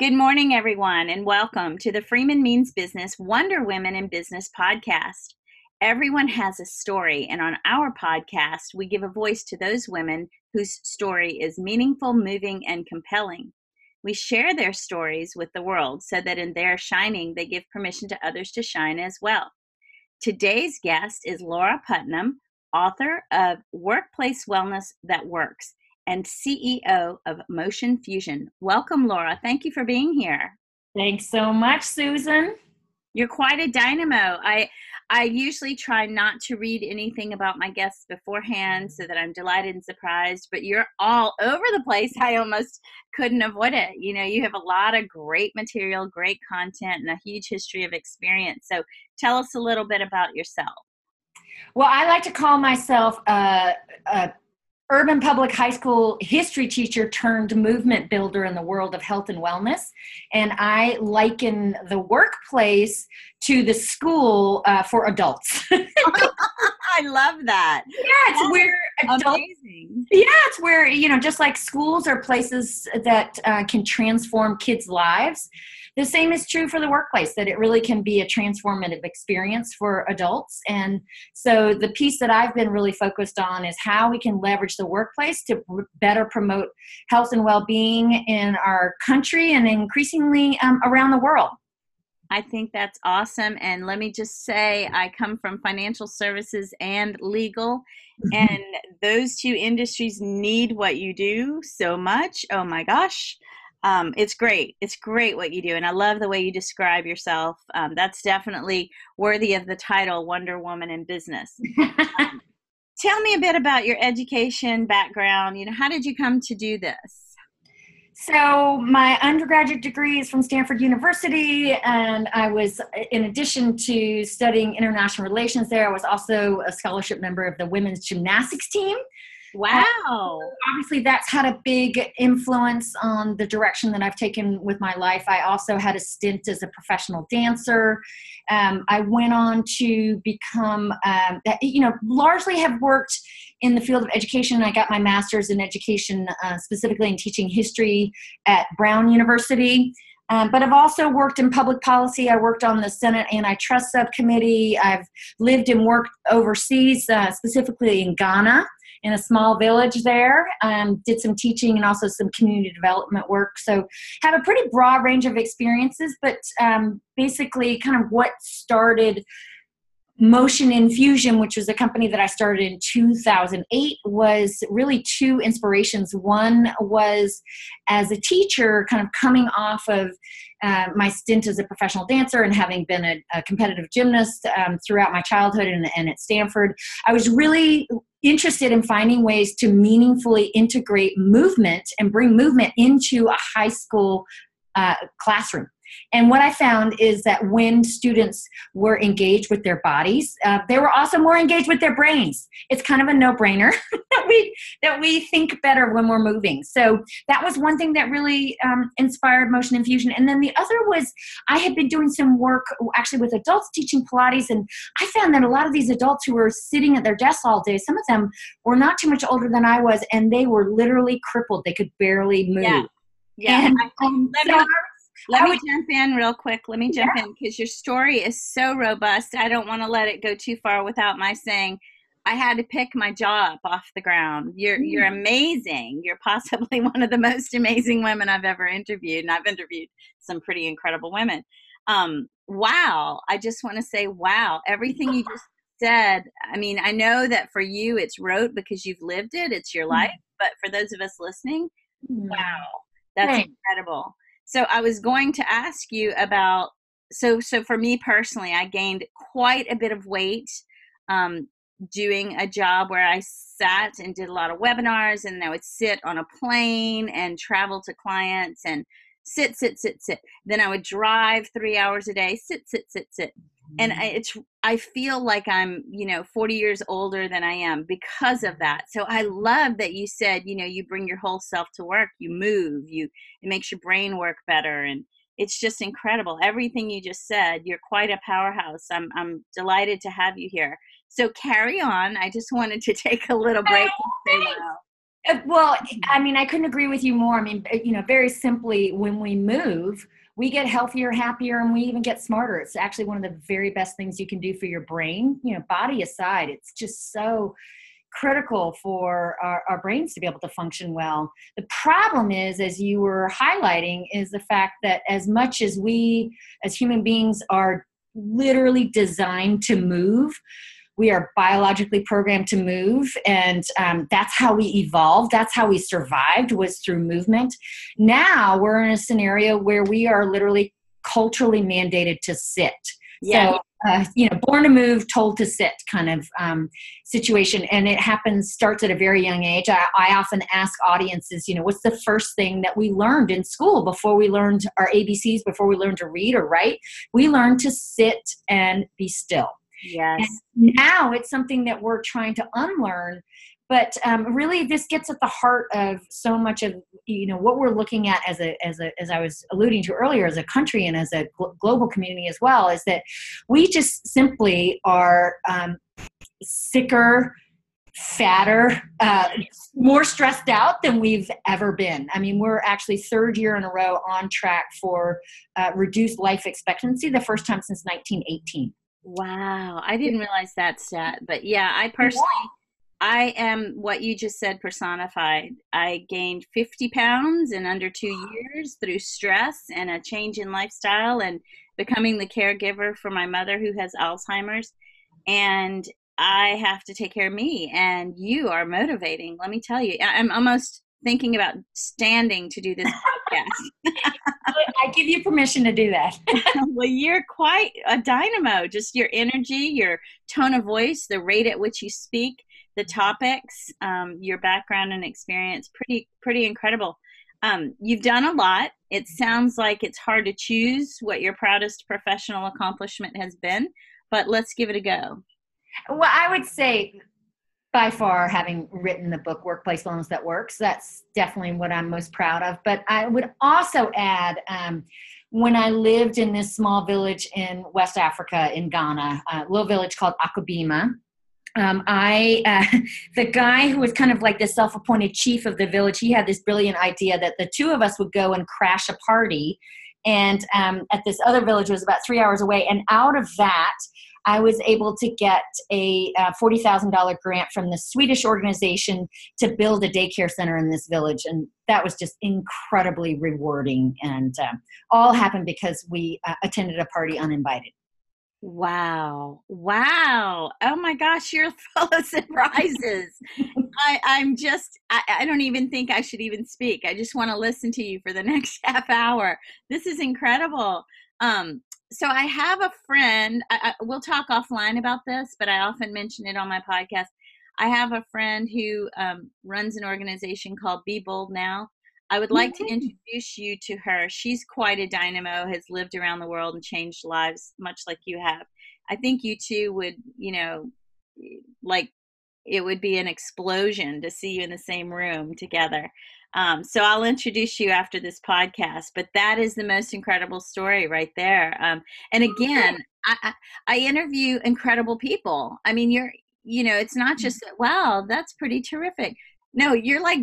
Good morning, everyone, and welcome to the Freeman Means Business Wonder Women in Business podcast. Everyone has a story, and on our podcast, we give a voice to those women whose story is meaningful, moving, and compelling. We share their stories with the world so that in their shining, they give permission to others to shine as well. Today's guest is Laura Putnam, author of Workplace Wellness That Works and CEO of Motion Infusion. Welcome, Laura. Thank you for being here. Thanks so much, Susan. You're quite a dynamo. I I usually try not to read anything about my guests beforehand so that I'm delighted and surprised, but you're all over the place. I almost couldn't avoid it. You know, you have a lot of great material, great content, and a huge history of experience. So tell us a little bit about yourself. Well, I like to call myself a, a urban public high school history teacher turned movement builder in the world of health and wellness. And I liken the workplace to the school uh, for adults. I love that. Yeah, it's That's where adults, amazing. Yeah, it's where, you know, just like schools are places that uh, can transform kids' lives the same is true for the workplace, that it really can be a transformative experience for adults. And so the piece that I've been really focused on is how we can leverage the workplace to better promote health and well being in our country and increasingly um, around the world. I think that's awesome. And let me just say, I come from financial services and legal, and those two industries need what you do so much. Oh my gosh um, it's great. It's great what you do, and I love the way you describe yourself. Um, that's definitely worthy of the title Wonder Woman in Business. um, tell me a bit about your education background. You know, how did you come to do this? So, my undergraduate degree is from Stanford University, and I was, in addition to studying international relations there, I was also a scholarship member of the women's gymnastics team. Wow. obviously, that's had a big influence on the direction that I've taken with my life. I also had a stint as a professional dancer. Um, I went on to become, um, you know, largely have worked in the field of education. I got my master's in education, uh, specifically in teaching history at Brown University. Um, but I've also worked in public policy. I worked on the Senate Antitrust Subcommittee. I've lived and worked overseas, uh, specifically in Ghana in a small village there. Um, did some teaching and also some community development work. So have a pretty broad range of experiences, but um, basically, kind of what started Motion Infusion, which was a company that I started in 2008, was really two inspirations. One was as a teacher, kind of coming off of uh, my stint as a professional dancer and having been a, a competitive gymnast um, throughout my childhood and, and at Stanford, I was really interested in finding ways to meaningfully integrate movement and bring movement into a high school uh, classroom. And what I found is that when students were engaged with their bodies, uh, they were also more engaged with their brains. It's kind of a no-brainer that we that we think better when we're moving. So that was one thing that really um, inspired Motion Infusion. And then the other was I had been doing some work actually with adults teaching Pilates, and I found that a lot of these adults who were sitting at their desks all day, some of them were not too much older than I was, and they were literally crippled. They could barely move. Yeah. Yeah. And, um, so let me jump in real quick. Let me jump yeah. in because your story is so robust. I don't want to let it go too far without my saying I had to pick my jaw up off the ground. You're mm. you're amazing. You're possibly one of the most amazing women I've ever interviewed, and I've interviewed some pretty incredible women. Um, wow! I just want to say, wow! Everything you just said. I mean, I know that for you it's rote because you've lived it. It's your mm. life. But for those of us listening, mm. wow, that's Thanks. incredible. So I was going to ask you about so so for me personally, I gained quite a bit of weight um, doing a job where I sat and did a lot of webinars, and I would sit on a plane and travel to clients and sit, sit, sit, sit. Then I would drive three hours a day, sit, sit, sit, sit and mm-hmm. it's i feel like i'm you know 40 years older than i am because of that. So i love that you said you know you bring your whole self to work you move you it makes your brain work better and it's just incredible. Everything you just said you're quite a powerhouse. I'm i'm delighted to have you here. So carry on. I just wanted to take a little break and say wow Uh, well, I mean, I couldn't agree with you more. I mean, uh, you know, very simply, when we move, we get healthier, happier, and we even get smarter. It's actually one of the very best things you can do for your brain. You know, body aside, it's just so critical for our, our, brains to be able to function well. The problem is, as you were highlighting, is the fact that as much as we as human beings are literally designed to move, we are biologically programmed to move and um, that's how we evolved that's how we survived was through movement. Now we're in a scenario where we are literally culturally mandated to sit. Yeah. so uh, you know born to move told to sit kind of um, situation and it happens starts at a very young age. I, I often ask audiences you know what's the first thing that we learned in school before we learned our abcs before we learned to read or write? We learned to sit and be still Yes. And now it's something that we're trying to unlearn. But um, really, this gets at the heart of so much of you know what we're looking at as a as a as I was alluding to earlier, as a country and as a gl- global community as well, is that we just simply are um, sicker, fatter, uh, more stressed out than we've ever been. I mean, we're actually third year in a row on track for uh, reduced life expectancy, the first time since 1918. Wow, I didn't realize that stat, but yeah, I personally, I am what you just said personified. I gained 50 pounds in under two years through stress and a change in lifestyle and becoming the caregiver for my mother who has Alzheimer's. And I have to take care of me, and you are motivating. Let me tell you, I'm almost thinking about standing to do this podcast. I give you permission to do that. well, you're quite a dynamo. Just your energy, your tone of voice, the rate at which you speak, the topics, um, your background and experience, pretty pretty incredible. Um, you've done a lot. It sounds like it's hard to choose what your proudest professional accomplishment has been, but let's give it a go. Well, I would say by far having written the book workplace wellness that works that's definitely what i'm most proud of but i would also add um, when i lived in this small village in west africa in ghana a little village called akubima um, I uh, the guy who was kind of like the self-appointed chief of the village. He had this brilliant idea that the two of us would go and crash a party, and um, at this other village was about three hours away. And out of that, I was able to get a uh, $40,000 grant from the Swedish organization to build a daycare center in this village. And that was just incredibly rewarding. And uh, all happened because we uh, attended a party uninvited. Wow. Wow. Oh my gosh, you're full of surprises. I, I'm just, I, I don't even think I should even speak. I just want to listen to you for the next half hour. This is incredible. Um, so I have a friend. I, I, we'll talk offline about this, but I often mention it on my podcast. I have a friend who um, runs an organization called Be Bold Now. I would like to introduce you to her. She's quite a dynamo, has lived around the world and changed lives, much like you have. I think you two would, you know, like it would be an explosion to see you in the same room together. Um, so I'll introduce you after this podcast, but that is the most incredible story right there. Um, and again, I, I, interview incredible people. I mean, you're, you know, it's not just, wow, that's pretty terrific. No, you're like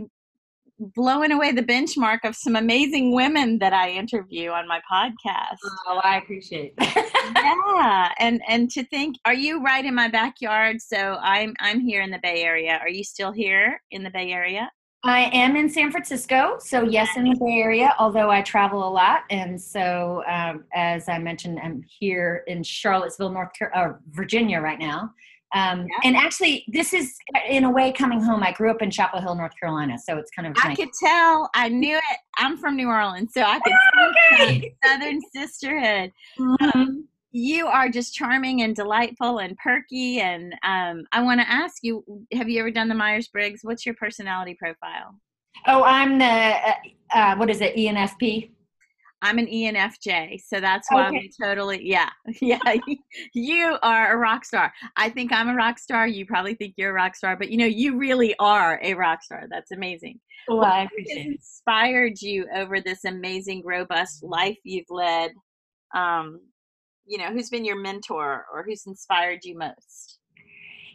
blowing away the benchmark of some amazing women that I interview on my podcast. Oh, I appreciate yeah, and and to think, are you right in my backyard? So I'm I'm here in the Bay Area. Are you still here in the Bay Area? I am in San Francisco, so yes, in the Bay Area, although I travel a lot. And so, um, as I mentioned, I'm here in Charlottesville, North Carolina, uh, Virginia right now. Um, yeah. And actually, this is in a way coming home. I grew up in Chapel Hill, North Carolina, so it's kind of. I nice. could tell. I knew it. I'm from New Orleans, so I could oh, okay. Southern sisterhood. Mm-hmm. Um, you are just charming and delightful and perky. And um, I want to ask you have you ever done the Myers Briggs? What's your personality profile? Oh, I'm the, uh, uh, what is it, ENFP? I'm an ENFJ, so that's why okay. I'm totally yeah, yeah. you are a rock star. I think I'm a rock star. You probably think you're a rock star, but you know you really are a rock star. That's amazing. Well, what I appreciate inspired you over this amazing, robust life you've led um, you know who's been your mentor or who's inspired you most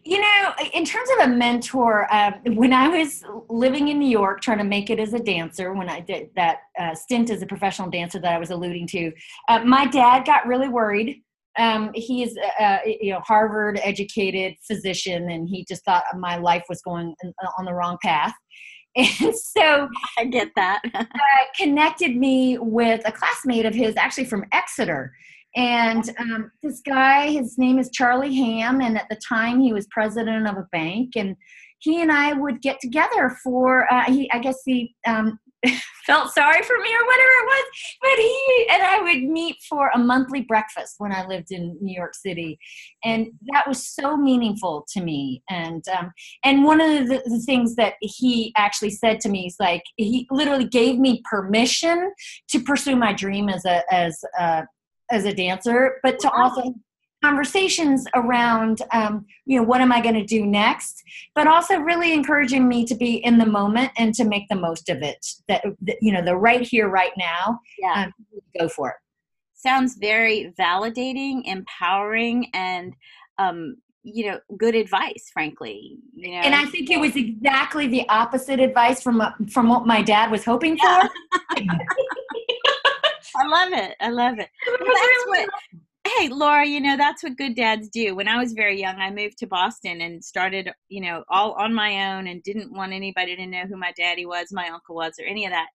You know, in terms of a mentor, um, when I was living in New York trying to make it as a dancer, when I did that uh, stint as a professional dancer that I was alluding to, uh, my dad got really worried. Um, he is, uh, you know, Harvard educated physician, and he just thought my life was going on the wrong path. And so I get that. uh, connected me with a classmate of his, actually from Exeter. And um, this guy, his name is Charlie Ham, and at the time he was president of a bank. And he and I would get together for, uh, he, I guess he um, felt sorry for me or whatever it was, but he and I would meet for a monthly breakfast when I lived in New York City, and that was so meaningful to me. And um, and one of the, the things that he actually said to me is like he literally gave me permission to pursue my dream as a as a as a dancer, but to also conversations around um, you know what am i going to do next but also really encouraging me to be in the moment and to make the most of it that, that you know the right here right now yeah. um, go for it. Sounds very validating empowering and um, you know good advice frankly you know and i think it was exactly the opposite advice from from what my dad was hoping yeah. I love it. I love it. Well, that's what, hey, Laura, you know, that's what good dads do. When I was very young, I moved to Boston and started, you know, all on my own and didn't want anybody to know who my daddy was, my uncle was, or any of that.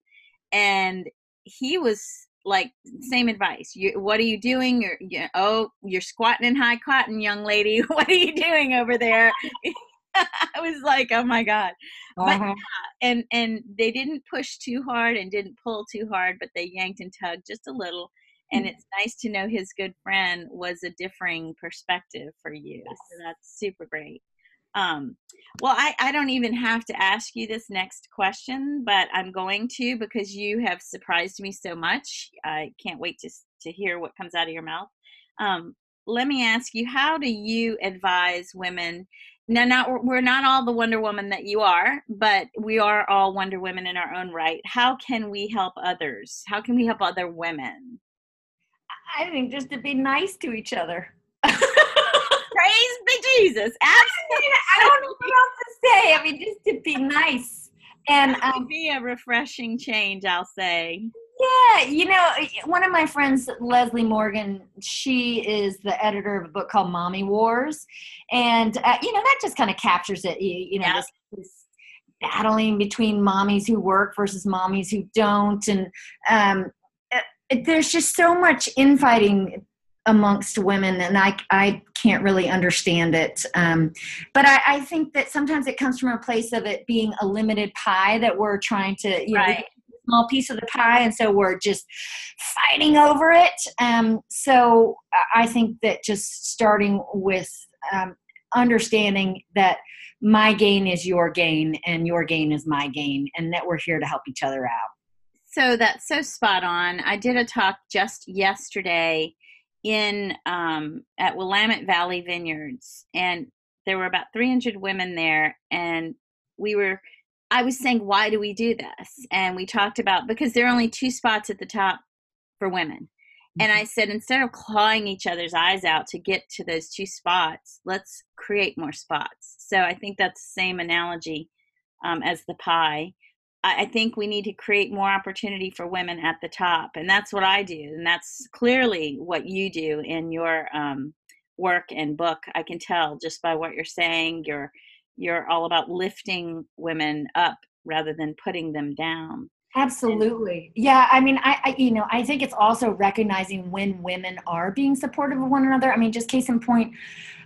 And he was like same advice you what are you doing you're you oh you're squatting in high cotton young lady what are you doing over there I was like, oh my god. Uh-huh. But yeah, and and they didn't push too hard and didn't pull too hard, but they yanked and tugged just a little. And mm-hmm. it's nice to know his good friend was a differing perspective for you. Yes. So that's super great. Um, well, I, I don't even have to ask you this next question, but I'm going to because you have surprised me so much. I can't wait to to hear what comes out of your mouth. Um, let me ask you, how do you advise women now not we're not all the wonder woman that you are but we are all wonder women in our own right. How can we help others? How can we help other women? I think just to be nice to each other. Praise be jesus. Absolutely i don't know what else to say. I mean just to be nice and um, be a refreshing change i'll say yeah, you know, one of my friends, Leslie Morgan, she is the editor of a book called Mommy Wars, and uh, you know that just kind of captures it. You, you know, yeah. this, this, battling between mommies who work versus mommies who don't, and um, it, uh, there's just so much infighting amongst women, and I I can't really understand it. Um, but I, I think that sometimes it comes from a place of it being a limited pie that we're trying to you right. know small piece of the pie, and so we're just fighting over it. Um, so I think that just starting with um, understanding that my gain is your gain and your gain is my gain, and that we're here to help each other out. So that's so spot on. I did a talk just yesterday in um, at Willamette Valley Vineyards, and there were about 300 women there, and we were I was saying, why do we do this? And we talked about because there are only two spots at the top for women. Mm-hmm. And I said, instead of clawing each other's eyes out to get to those two spots, let's create more spots. So I think that's the same analogy um, as the pie. I, I think we need to create more opportunity for women at the top. And that's what I do. And that's clearly what you do in your um, work and book. I can tell just by what you're saying, your you're all about lifting women up rather than putting them down. Absolutely. Yeah i mean I, I, you know i think it's also recognizing when women are being supportive of one another. I mean just case in point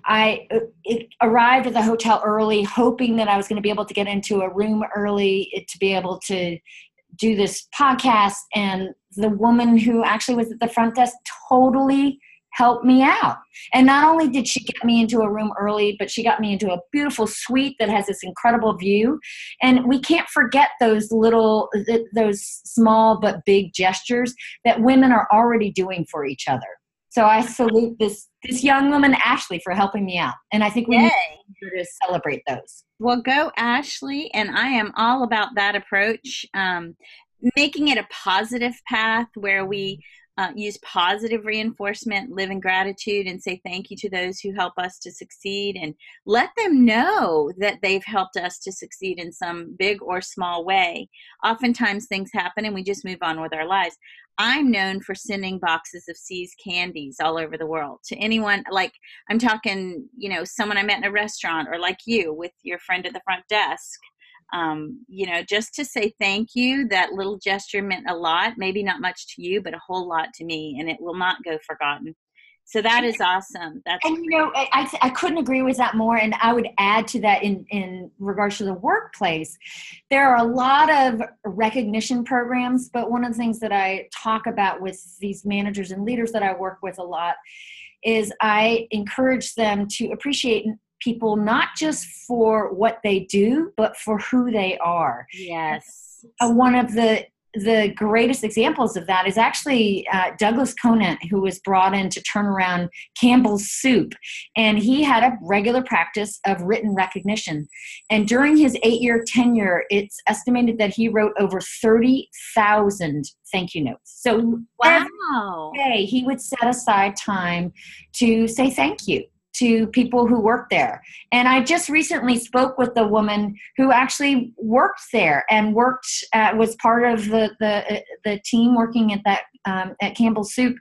i uh, it arrived at the hotel early hoping that i was going to be able to get into a room early to be able to do this podcast and the woman who actually was at the front desk totally help me out. And not only did she get me into a room early, but she got me into a beautiful suite that has this incredible view. And we can't forget those little, those small but big gestures that women are already doing for each other. So I salute this this young woman Ashley for helping me out, and I think we Yay. need to celebrate those. Well, go Ashley, and I am all about that approach, um, making it a positive path where we uh, use positive reinforcement, live in gratitude, and say thank you to those who help us to succeed, and let them know that they've helped us to succeed in some big or small way. Oftentimes, things happen and we just move on with our lives. I'm known for sending boxes of See's candies all over the world to anyone. Like, I'm talking, you know, someone I met in a restaurant, or like you with your friend at the front desk um, you know, just to say thank you. That little gesture meant a lot. Maybe not much to you, but a whole lot to me, and it will not go forgotten. So that is awesome. That's and you know I, I couldn't agree with that more. And I would add to that in in regards to the workplace, there are a lot of recognition programs. But one of the things that I talk about with these managers and leaders that I work with a lot is I encourage them to appreciate people not just for what they do, but for who they are. Yes. Uh, one of the the greatest examples of that is actually uh, Douglas Conant, who was brought in to turn around Campbell's Soup. And he had a regular practice of written recognition. And during his eight year tenure, it's estimated that he wrote over 30,000 thank you notes. So wow. every day he would set aside time to say thank you to people who work there. And I just recently spoke with the woman who actually worked there and worked uh, was part of the the the team working at that um, at Campbell Soup,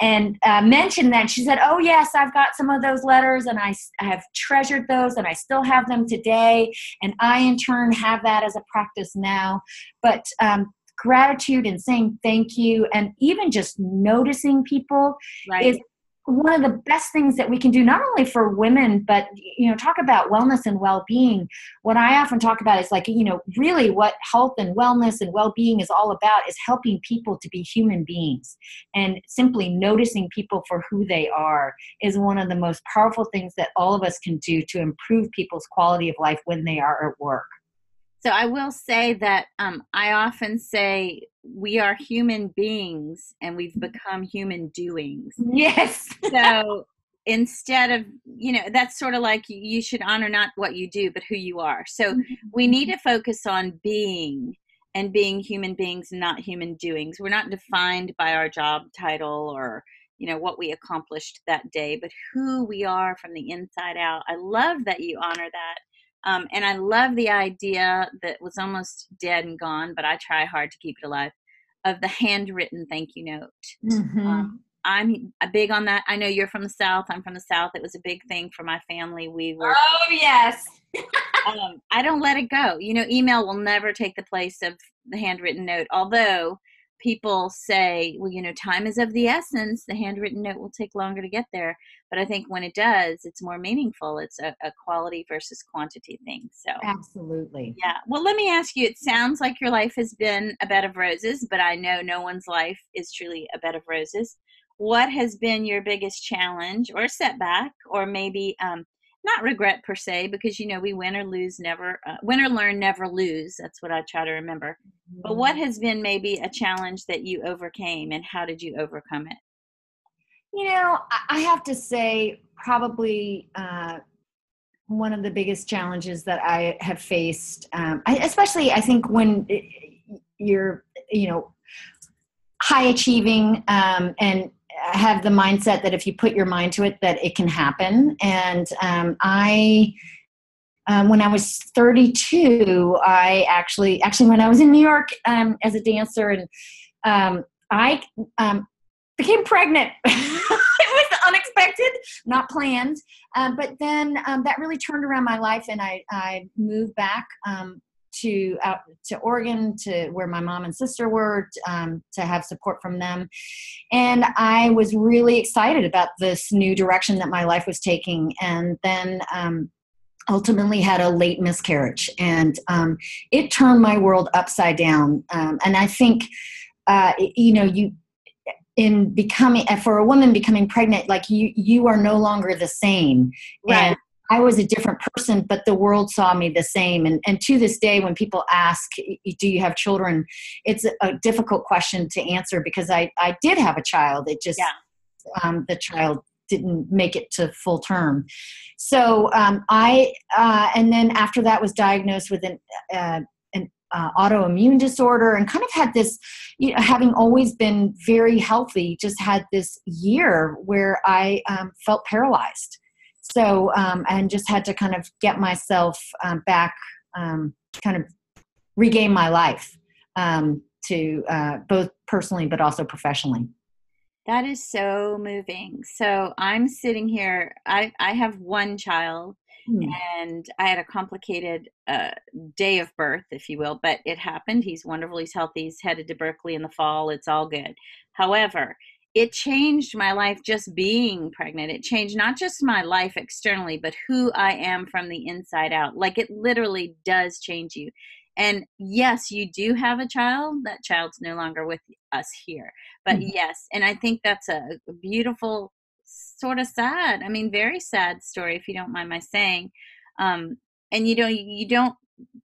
and uh, mentioned that she said, "Oh yes, I've got some of those letters, and I, I have treasured those, and I still have them today, and I in turn have that as a practice now." But um, gratitude and saying thank you and even just noticing people right. is one of the best things that we can do not only for women but you know talk about wellness and well-being. What i often talk about is like you know really what health and wellness and well-being is all about is helping people to be human beings. And simply noticing people for who they are is one of the most powerful things that all of us can do to improve people's quality of life when they are at work so I will say that um, I often say we are human beings and we've become human doings. Yes. so instead of, you know, that's sort of like you should honor not what you do, but who you are. So mm-hmm. we need to focus on being and being human beings and not human doings. We're not defined by our job title or you know what we accomplished that day but who we are from the inside out i love that you honor that um, and I love the idea that was almost dead and gone, but I try hard to keep it alive of the handwritten thank you note. Mm-hmm. Um, I'm big on that. I know you're from the South. I'm from the South. It was a big thing for my family. We were. Oh, yes. um, I don't let it go. You know, email will never take the place of the handwritten note, although people say, well, you know, time is of the essence. The handwritten note will take longer to get there. But I think when it does, it's more meaningful. It's a, a quality versus quantity thing. So, absolutely. Yeah. Well, let me ask you it sounds like your life has been a bed of roses, but I know no one's life is truly a bed of roses. What has been your biggest challenge or setback, or maybe um, not regret per se because you know we win or lose never uh, win or learn never lose that's what i try to remember mm-hmm. but what has been maybe a challenge that you overcame and how did you overcome it you know i have to say probably uh, one of the biggest challenges that i have faced um, I, especially i think when you're you know high achieving um, and have the mindset that if you put your mind to it that it can happen. And um, i um, when i was 32 i actually actually when i was in new york um, as a dancer and um, i um, became pregnant it was unexpected not planned um, but then that really turned around my life and i, I moved back to out to Oregon to where my mom and sister were um, to have support from them, and I was really excited about this new direction that my life was taking. And then um, ultimately had a late miscarriage, and um, it turned my world upside down. Um, and I think uh, you know you in becoming for a woman becoming pregnant like you you are no longer the same right. and I was a different person, but the world saw me the same. And, and to this day, when people ask, Do you have children? It's a, a difficult question to answer because I, I did have a child. It just, yeah. um, the child didn't make it to full term. So um, I, uh, and then after that was diagnosed with an, uh, an uh, autoimmune disorder and kind of had this, you know, having always been very healthy, just had this year where I um, felt paralyzed. So, um, and just had to kind of get myself um, back, um, kind of regain my life um, to uh, both personally but also professionally. That is so moving. So I'm sitting here. I I have one child, hmm. and I had a complicated uh, day of birth, if you will, but it happened. He's wonderful. He's healthy. He's headed to Berkeley in the fall. It's all good. However, it changed my life just being pregnant. It changed not just my life externally, but who I am from the inside out. Like it literally does change you. And yes, you do have a child. That child's no longer with us here. But mm-hmm. yes, and I think that's a beautiful, sort of sad. I mean, very sad story, if you don't mind my saying. Um, and you know, you don't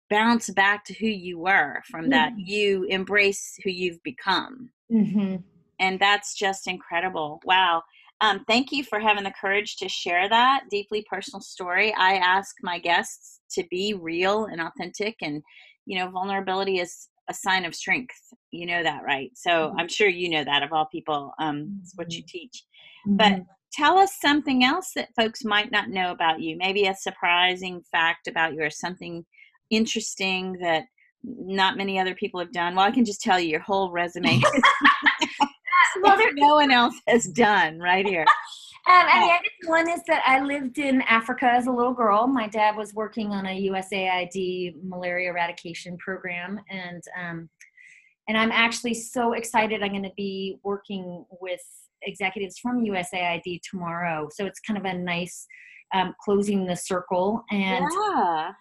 bounce back to who you were from mm-hmm. that. You embrace who you've become. Mm-hmm. And that's just incredible. Wow. Um, thank you for having the courage to share that deeply personal story. I ask my guests to be real and authentic and you know vulnerability is a sign of strength you know that right so mm-hmm. i'm sure you know that of all people um it's what you mm-hmm. teach mm-hmm. but tell us something else that folks might not know about you maybe a surprising fact about you or something interesting that not many other people have done well i can just tell you your whole resume well, no one else has done right here um, and the other one is that I lived in Africa as a little girl. My dad was working on a USAID malaria eradication program, and um, and I'm actually so excited. I'm going to be working with executives from USAID tomorrow, so it's kind of a nice um, closing the circle. And yeah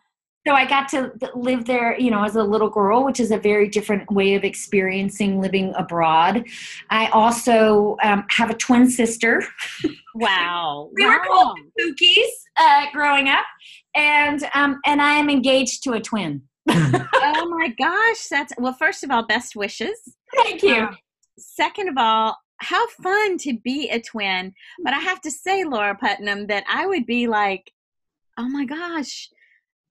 so I got to live there, you know, as a little girl, which is a very different way of experiencing living abroad. I also um, have a twin sister. Wow, we wow. were called Pookies uh, growing up, and um, and I am engaged to a twin. oh my gosh, that's well. First of all, best wishes. Thank you. Um, second of all, how fun to be a twin. But I have to say, Laura Putnam, that I would be like, oh my gosh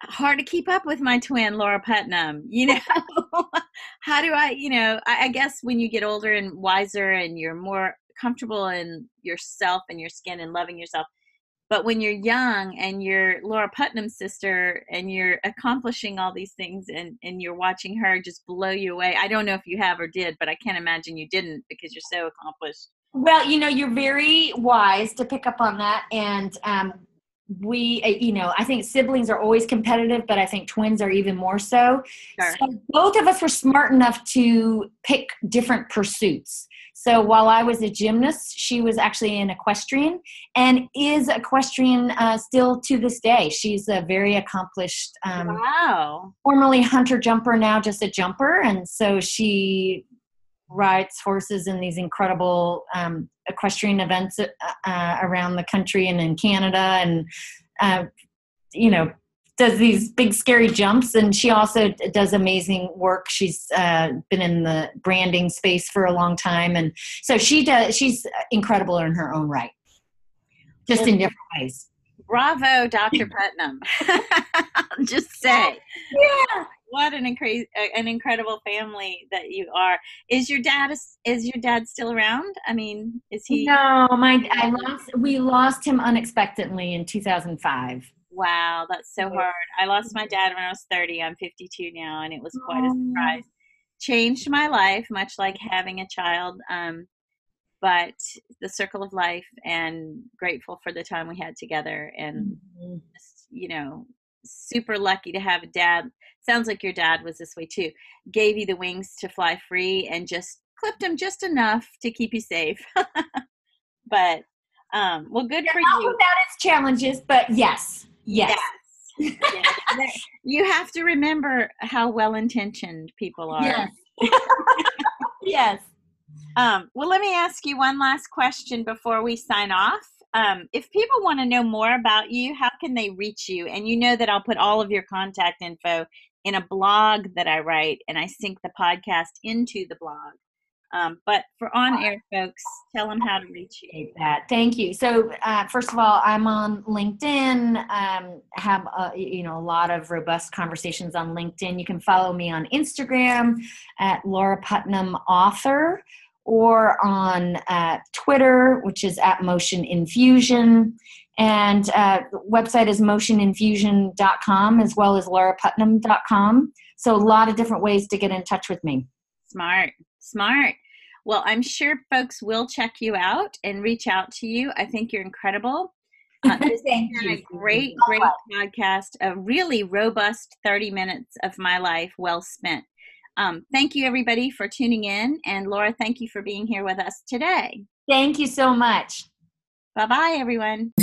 hard to keep up with my twin laura putnam you know how do i you know I, I, guess when you get older and wiser and you're more comfortable in yourself and your skin and loving yourself but when you're young and you're laura putnam's sister and you're accomplishing all these things and and you're watching her just blow you away i don't know if you have or did but i can't imagine you didn't because you're so accomplished. Well you know you're very wise to pick up on that and um, we uh, you know i think siblings are always competitive but i think twins are even more so. Sure. so both of us were smart enough to pick different pursuits so while i was a gymnast she was actually an equestrian and is equestrian uh, still to this day. She's a very accomplished um, wow. formerly hunter jumper now just a jumper. And so she rides horses in these incredible um, equestrian events uh, uh, around the country and in Canada, and uh, you know does these big scary jumps and she also does amazing work she's uh, been in the branding space for a long time and so she does she's incredible in her own right just in different ways bravo dr putnam just say yeah what an incre- an incredible family that you are. Is your dad is your dad still around? I mean, is he? No, my I lost. We lost him unexpectedly in 2005. Wow, that's so hard. I lost my dad when I was 30. I'm 52 now, and it was quite a surprise. Changed my life, much like having a child. Um, but the circle of life, and grateful for the time we had together, and mm-hmm. just, you know, super lucky to have a dad sounds like your dad was this way too gave you the wings to fly free and just clipped them just enough to keep you safe but um well good for you without its challenges but yes yes, yes. yes. you have to remember how well intentioned people are yes yes um, well let me ask you one last question before we sign off um, if people want to know more about you, how can they reach you? And you know that I'll put all of your contact info in a blog that I write, and I sync the podcast into the blog. Um, but for on air folks, tell them how to reach you. That. Thank you. So, uh, first of all, I'm on LinkedIn. Um, have a, you know a lot of robust conversations on LinkedIn. You can follow me on Instagram at Laura Putnam Author, or on uh, Twitter, which is at Motion Infusion. And uh, website is motioninfusion.com as well as lauraputnam.com. So a lot of different ways to get in touch with me. Smart, smart. Well, I'm sure folks will check you out and reach out to you. I think you're incredible. Uh, this Thank has you. a great, great podcast, a really robust 30 minutes of my life well spent. Um, thank you, everybody, for tuning in. And Laura, thank you for being here with us today. Thank you so much. Bye bye, everyone.